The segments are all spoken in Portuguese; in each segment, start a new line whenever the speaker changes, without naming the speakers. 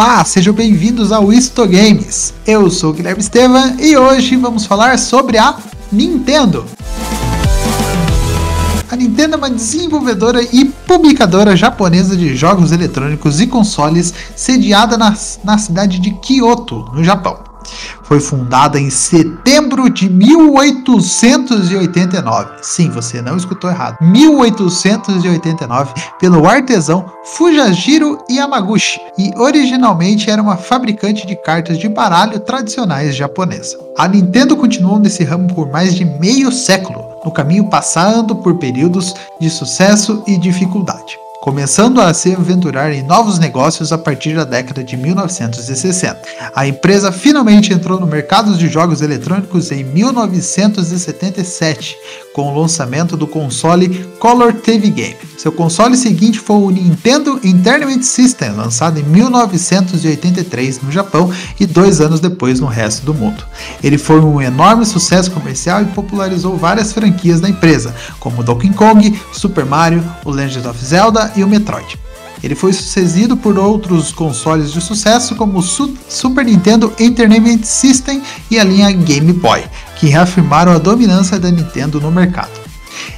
Olá, sejam bem-vindos ao Isto Games. Eu sou o Guilherme Estevam e hoje vamos falar sobre a Nintendo. A Nintendo é uma desenvolvedora e publicadora japonesa de jogos eletrônicos e consoles sediada na, na cidade de Kyoto, no Japão. Foi fundada em setembro de 1889. Sim, você não escutou errado. 1889 pelo artesão Fujajiro Yamaguchi e originalmente era uma fabricante de cartas de baralho tradicionais japonesa. A Nintendo continuou nesse ramo por mais de meio século, no caminho passando por períodos de sucesso e dificuldade começando a se aventurar em novos negócios a partir da década de 1960. A empresa finalmente entrou no mercado de jogos eletrônicos em 1977, com o lançamento do console Color TV Game. Seu console seguinte foi o Nintendo Entertainment System, lançado em 1983 no Japão e dois anos depois no resto do mundo. Ele foi um enorme sucesso comercial e popularizou várias franquias da empresa, como Donkey Kong, Super Mario, o Legend of Zelda e o Metroid. Ele foi sucedido por outros consoles de sucesso como o Super Nintendo Entertainment System e a linha Game Boy, que reafirmaram a dominância da Nintendo no mercado.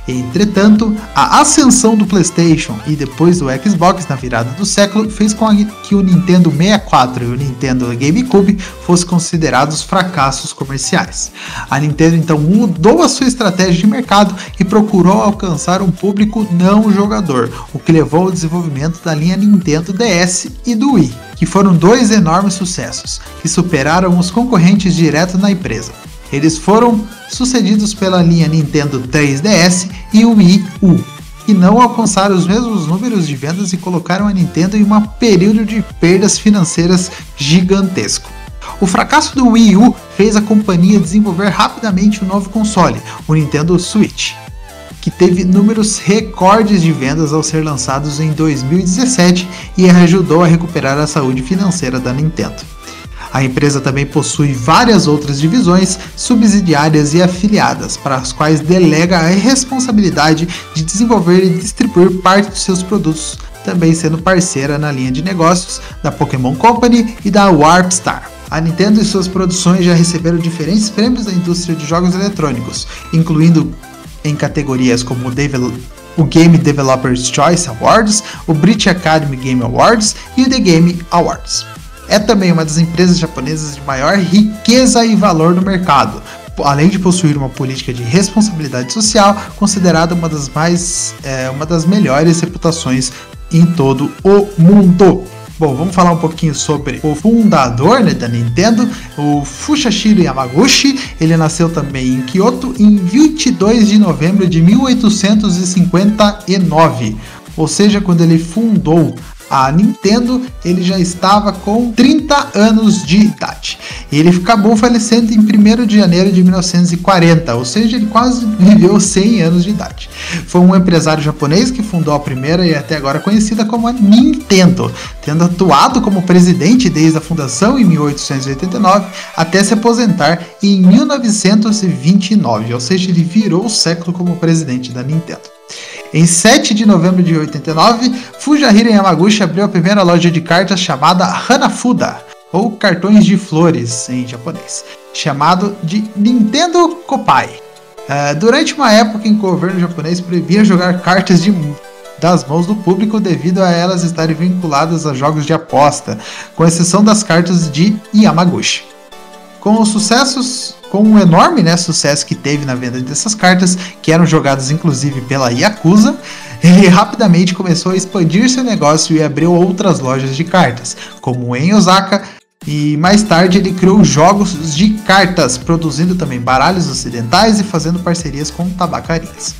Entretanto, a ascensão do PlayStation e depois do Xbox na virada do século fez com que o Nintendo 64 e o Nintendo GameCube fossem considerados fracassos comerciais. A Nintendo então mudou a sua estratégia de mercado e procurou alcançar um público não jogador, o que levou ao desenvolvimento da linha Nintendo DS e do Wii, que foram dois enormes sucessos, que superaram os concorrentes direto na empresa. Eles foram sucedidos pela linha Nintendo 3DS e Wii U, que não alcançaram os mesmos números de vendas e colocaram a Nintendo em um período de perdas financeiras gigantesco. O fracasso do Wii U fez a companhia desenvolver rapidamente um novo console, o Nintendo Switch, que teve números recordes de vendas ao ser lançados em 2017 e ajudou a recuperar a saúde financeira da Nintendo. A empresa também possui várias outras divisões, subsidiárias e afiliadas, para as quais delega a responsabilidade de desenvolver e distribuir parte dos seus produtos, também sendo parceira na linha de negócios da Pokémon Company e da Warp Star. A Nintendo e suas produções já receberam diferentes prêmios da indústria de jogos eletrônicos, incluindo em categorias como o Game Developers Choice Awards, o British Academy Game Awards e o The Game Awards é também uma das empresas japonesas de maior riqueza e valor no mercado, além de possuir uma política de responsabilidade social considerada uma das mais é, uma das melhores reputações em todo o mundo. Bom, vamos falar um pouquinho sobre o fundador né, da Nintendo, o Fushashiro Yamaguchi. Ele nasceu também em Kyoto em 22 de novembro de 1859. Ou seja, quando ele fundou a Nintendo, ele já estava com 30 anos de idade. Ele acabou falecendo em 1 de janeiro de 1940, ou seja, ele quase viveu 100 anos de idade. Foi um empresário japonês que fundou a primeira e até agora conhecida como a Nintendo, tendo atuado como presidente desde a fundação em 1889 até se aposentar em 1929, ou seja, ele virou o século como presidente da Nintendo. Em 7 de novembro de 89, Fujihiro Yamaguchi abriu a primeira loja de cartas chamada Hanafuda, ou cartões de flores em japonês, chamado de Nintendo Kopai. Uh, durante uma época em que o governo japonês proibia jogar cartas de, das mãos do público devido a elas estarem vinculadas a jogos de aposta, com exceção das cartas de Yamaguchi. Com os sucessos com um enorme né, sucesso que teve na venda dessas cartas, que eram jogadas inclusive pela Yakuza, ele rapidamente começou a expandir seu negócio e abriu outras lojas de cartas, como em Osaka, e mais tarde ele criou jogos de cartas, produzindo também baralhos ocidentais e fazendo parcerias com tabacarias.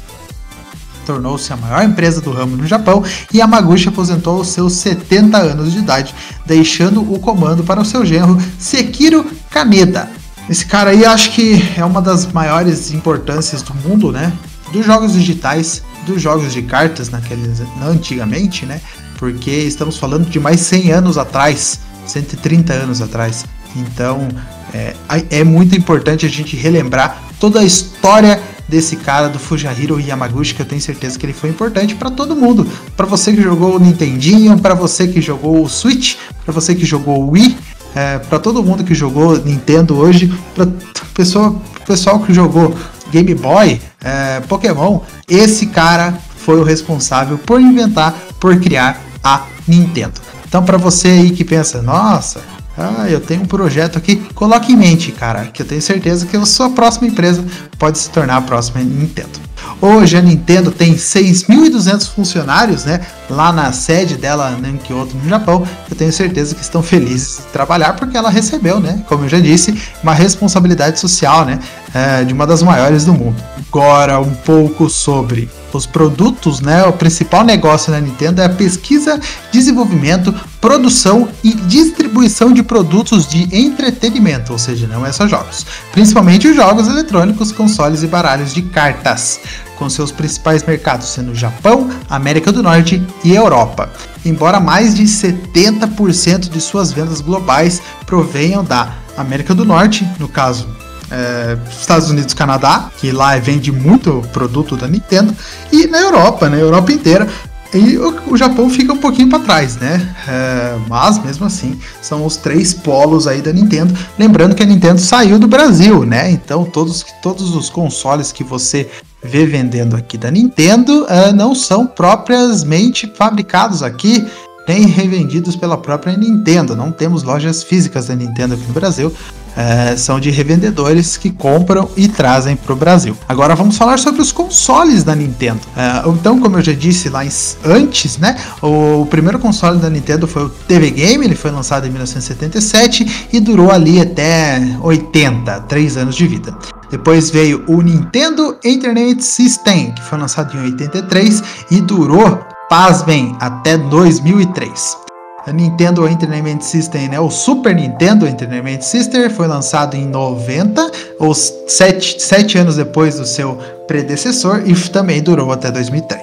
Tornou-se a maior empresa do ramo no Japão e Yamaguchi aposentou aos seus 70 anos de idade, deixando o comando para o seu genro Sekiro Kaneda, esse cara aí acho que é uma das maiores importâncias do mundo, né? Dos jogos digitais, dos jogos de cartas naqueles, antigamente, né? Porque estamos falando de mais 100 anos atrás, 130 anos atrás. Então é, é muito importante a gente relembrar toda a história desse cara do Fujihiro Yamaguchi, que eu tenho certeza que ele foi importante para todo mundo. Para você que jogou o Nintendinho, para você que jogou o Switch, para você que jogou o Wii, é, para todo mundo que jogou Nintendo hoje, para pessoa, pessoal que jogou Game Boy, é, Pokémon, esse cara foi o responsável por inventar, por criar a Nintendo. Então, para você aí que pensa, nossa, ah, eu tenho um projeto aqui, coloque em mente, cara, que eu tenho certeza que a sua próxima empresa pode se tornar a próxima Nintendo. Hoje a Nintendo tem 6.200 funcionários, né? Lá na sede dela em Kyoto, no Japão. Eu tenho certeza que estão felizes de trabalhar porque ela recebeu, né? Como eu já disse, uma responsabilidade social, né? É, de uma das maiores do mundo. Agora um pouco sobre os produtos, né? O principal negócio da Nintendo é a pesquisa, desenvolvimento, produção e distribuição de produtos de entretenimento, ou seja, não é só jogos. Principalmente os jogos eletrônicos, consoles e baralhos de cartas, com seus principais mercados sendo Japão, América do Norte e Europa. Embora mais de 70% de suas vendas globais provenham da América do Norte, no caso é, Estados Unidos, Canadá, que lá vende muito produto da Nintendo, e na Europa, na Europa inteira. E o, o Japão fica um pouquinho para trás, né? É, mas mesmo assim, são os três polos aí da Nintendo. Lembrando que a Nintendo saiu do Brasil, né? Então todos, todos os consoles que você vê vendendo aqui da Nintendo uh, não são propriamente fabricados aqui nem revendidos pela própria Nintendo. Não temos lojas físicas da Nintendo aqui no Brasil é, são de revendedores que compram e trazem para o Brasil. Agora vamos falar sobre os consoles da Nintendo. É, então, como eu já disse lá antes, né, o, o, primeiro console da Nintendo foi o TV Game, ele foi lançado em 1977 e durou ali até 80, 3 anos de vida. Depois veio o Nintendo Entertainment System, que foi lançado em 83 e durou, pasmem, até 2003 a Nintendo Entertainment System, né? O Super Nintendo Entertainment System foi lançado em 90, ou sete, sete anos depois do seu predecessor, e também durou até 2003.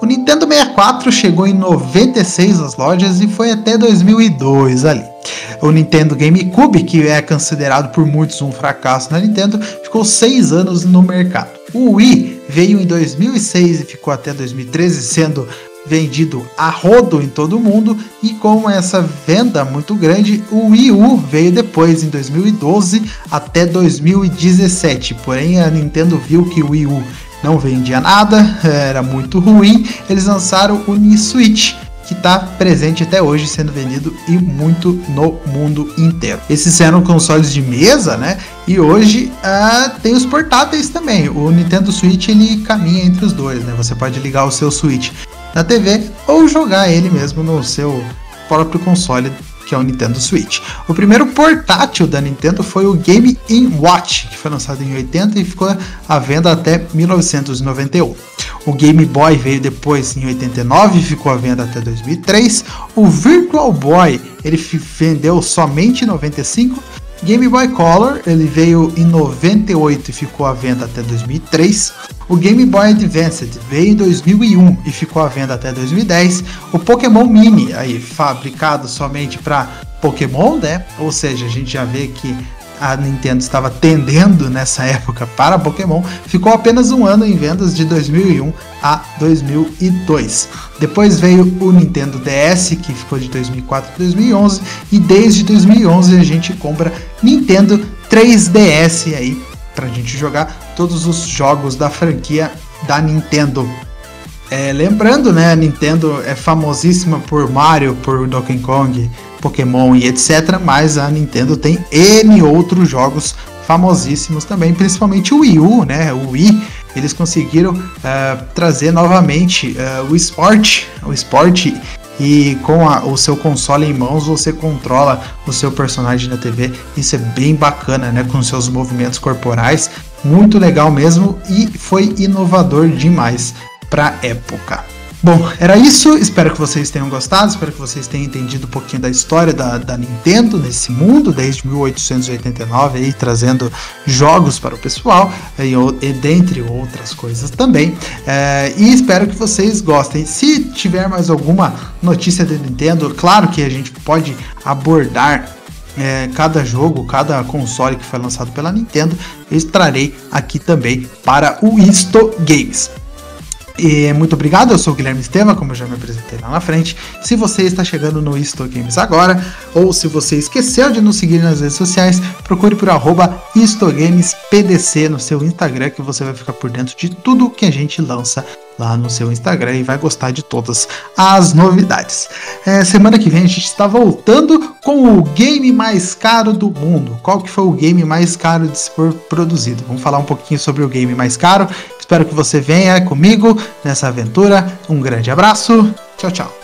O Nintendo 64 chegou em 96 nas lojas e foi até 2002 ali. O Nintendo GameCube, que é considerado por muitos um fracasso na Nintendo, ficou seis anos no mercado. O Wii veio em 2006 e ficou até 2013 sendo vendido a rodo em todo o mundo e com essa venda muito grande, o Wii U veio depois em 2012 até 2017. Porém, a Nintendo viu que o Wii U não vendia nada, era muito ruim, eles lançaram o Nintendo Switch, que está presente até hoje, sendo vendido e muito no mundo inteiro. Esses eram consoles de mesa, né? E hoje uh, tem os portáteis também. O Nintendo Switch ele caminha entre os dois, né? Você pode ligar o seu Switch na TV ou jogar ele mesmo no seu próprio console que é o Nintendo Switch. O primeiro portátil da Nintendo foi o Game Watch, que foi lançado em 80 e ficou à venda até 1991. O Game Boy veio depois em 89 e ficou à venda até 2003. O Virtual Boy ele vendeu somente em 95 Game Boy Color, ele veio em 98 e ficou à venda até 2003. O Game Boy Advance veio em 2001 e ficou à venda até 2010. O Pokémon Mini, aí fabricado somente para Pokémon, né? Ou seja, a gente já vê que a Nintendo estava tendendo nessa época para Pokémon, ficou apenas um ano em vendas de 2001 a 2002. Depois veio o Nintendo DS, que ficou de 2004 a 2011, e desde 2011 a gente compra Nintendo 3DS aí para a gente jogar todos os jogos da franquia da Nintendo. É, lembrando, né, a Nintendo é famosíssima por Mario, por Donkey Kong, Pokémon e etc. Mas a Nintendo tem N outros jogos famosíssimos também, principalmente o Wii U, né? O Wii, eles conseguiram uh, trazer novamente uh, o esporte, o esporte e com a, o seu console em mãos você controla o seu personagem na TV. Isso é bem bacana, né? Com seus movimentos corporais, muito legal mesmo e foi inovador demais para época. Bom, era isso. Espero que vocês tenham gostado. Espero que vocês tenham entendido um pouquinho da história da, da Nintendo nesse mundo, desde 1889, aí, trazendo jogos para o pessoal, e, e dentre outras coisas também. É, e espero que vocês gostem. Se tiver mais alguma notícia da Nintendo, claro que a gente pode abordar é, cada jogo, cada console que foi lançado pela Nintendo, eu trarei aqui também para o Isto Games. E muito obrigado, eu sou o Guilherme Estevam, como eu já me apresentei lá na frente. Se você está chegando no Isto Games agora, ou se você esqueceu de nos seguir nas redes sociais, procure por arroba IstoGamesPDC no seu Instagram, que você vai ficar por dentro de tudo que a gente lança lá no seu Instagram e vai gostar de todas as novidades. É, semana que vem a gente está voltando com o game mais caro do mundo. Qual que foi o game mais caro de ser produzido? Vamos falar um pouquinho sobre o game mais caro. Espero que você venha comigo nessa aventura. Um grande abraço. Tchau, tchau.